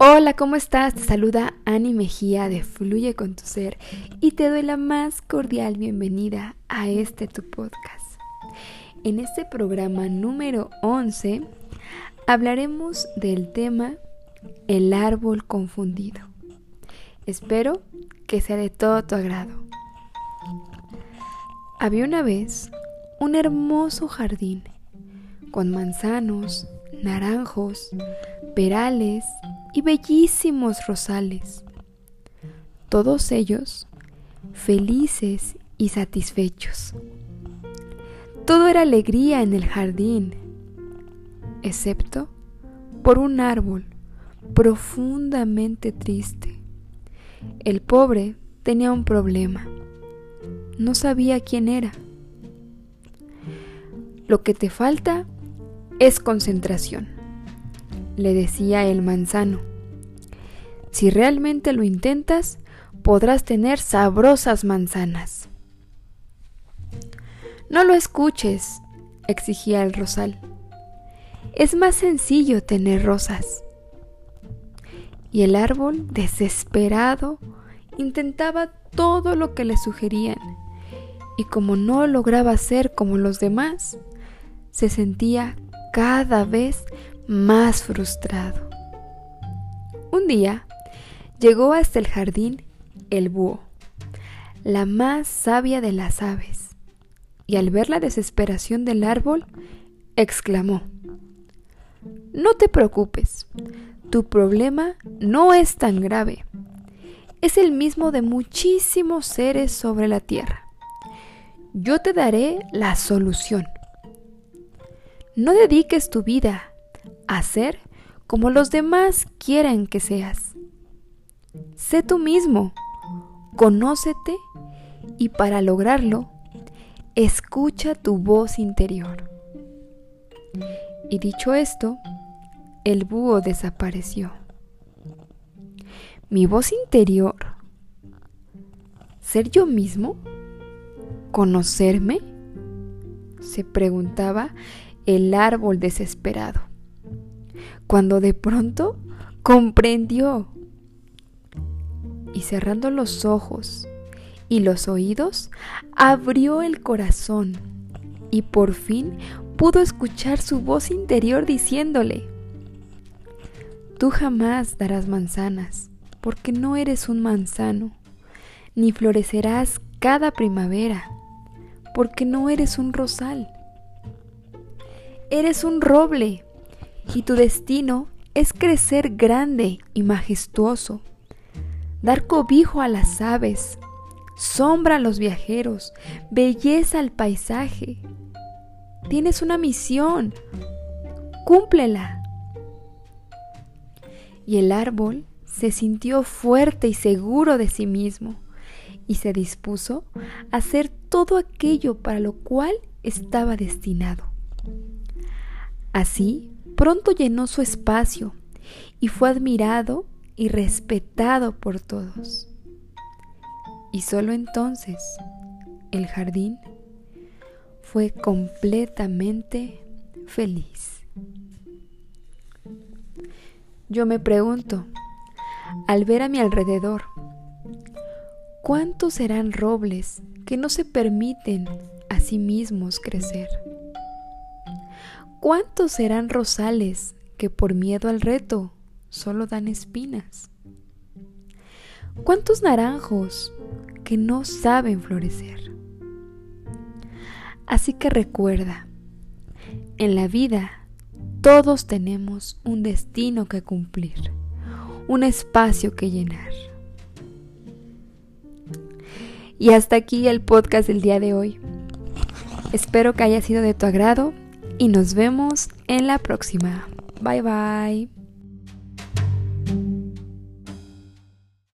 Hola, ¿cómo estás? Te saluda Ani Mejía de Fluye con tu ser y te doy la más cordial bienvenida a este tu podcast. En este programa número 11 hablaremos del tema El árbol confundido. Espero que sea de todo tu agrado. Había una vez un hermoso jardín con manzanos, naranjos, perales y bellísimos rosales. Todos ellos felices y satisfechos. Todo era alegría en el jardín, excepto por un árbol profundamente triste. El pobre tenía un problema. No sabía quién era. Lo que te falta es concentración le decía el manzano. Si realmente lo intentas, podrás tener sabrosas manzanas. No lo escuches, exigía el rosal. Es más sencillo tener rosas. Y el árbol, desesperado, intentaba todo lo que le sugerían, y como no lograba ser como los demás, se sentía cada vez más frustrado. Un día llegó hasta el jardín el búho, la más sabia de las aves, y al ver la desesperación del árbol, exclamó, No te preocupes, tu problema no es tan grave, es el mismo de muchísimos seres sobre la tierra. Yo te daré la solución. No dediques tu vida a ser como los demás quieren que seas. Sé tú mismo, conócete y para lograrlo, escucha tu voz interior. Y dicho esto, el búho desapareció. Mi voz interior, ser yo mismo, conocerme, se preguntaba el árbol desesperado cuando de pronto comprendió. Y cerrando los ojos y los oídos, abrió el corazón y por fin pudo escuchar su voz interior diciéndole, Tú jamás darás manzanas, porque no eres un manzano, ni florecerás cada primavera, porque no eres un rosal. Eres un roble, y tu destino es crecer grande y majestuoso, dar cobijo a las aves, sombra a los viajeros, belleza al paisaje. Tienes una misión, cúmplela. Y el árbol se sintió fuerte y seguro de sí mismo y se dispuso a hacer todo aquello para lo cual estaba destinado. Así pronto llenó su espacio y fue admirado y respetado por todos. Y solo entonces el jardín fue completamente feliz. Yo me pregunto, al ver a mi alrededor, ¿cuántos serán robles que no se permiten a sí mismos crecer? ¿Cuántos serán rosales que por miedo al reto solo dan espinas? ¿Cuántos naranjos que no saben florecer? Así que recuerda, en la vida todos tenemos un destino que cumplir, un espacio que llenar. Y hasta aquí el podcast del día de hoy. Espero que haya sido de tu agrado y nos vemos en la próxima. Bye bye.